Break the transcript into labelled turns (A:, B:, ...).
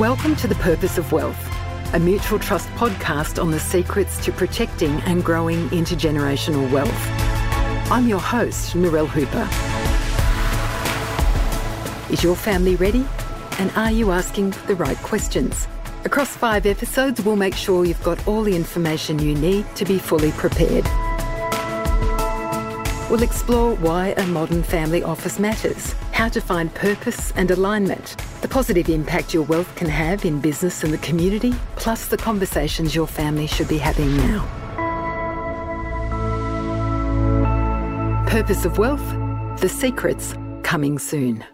A: Welcome to The Purpose of Wealth, a mutual trust podcast on the secrets to protecting and growing intergenerational wealth. I'm your host, Narelle Hooper. Is your family ready? And are you asking the right questions? Across five episodes, we'll make sure you've got all the information you need to be fully prepared. We'll explore why a modern family office matters, how to find purpose and alignment, the positive impact your wealth can have in business and the community, plus the conversations your family should be having now. Purpose of Wealth The Secrets coming soon.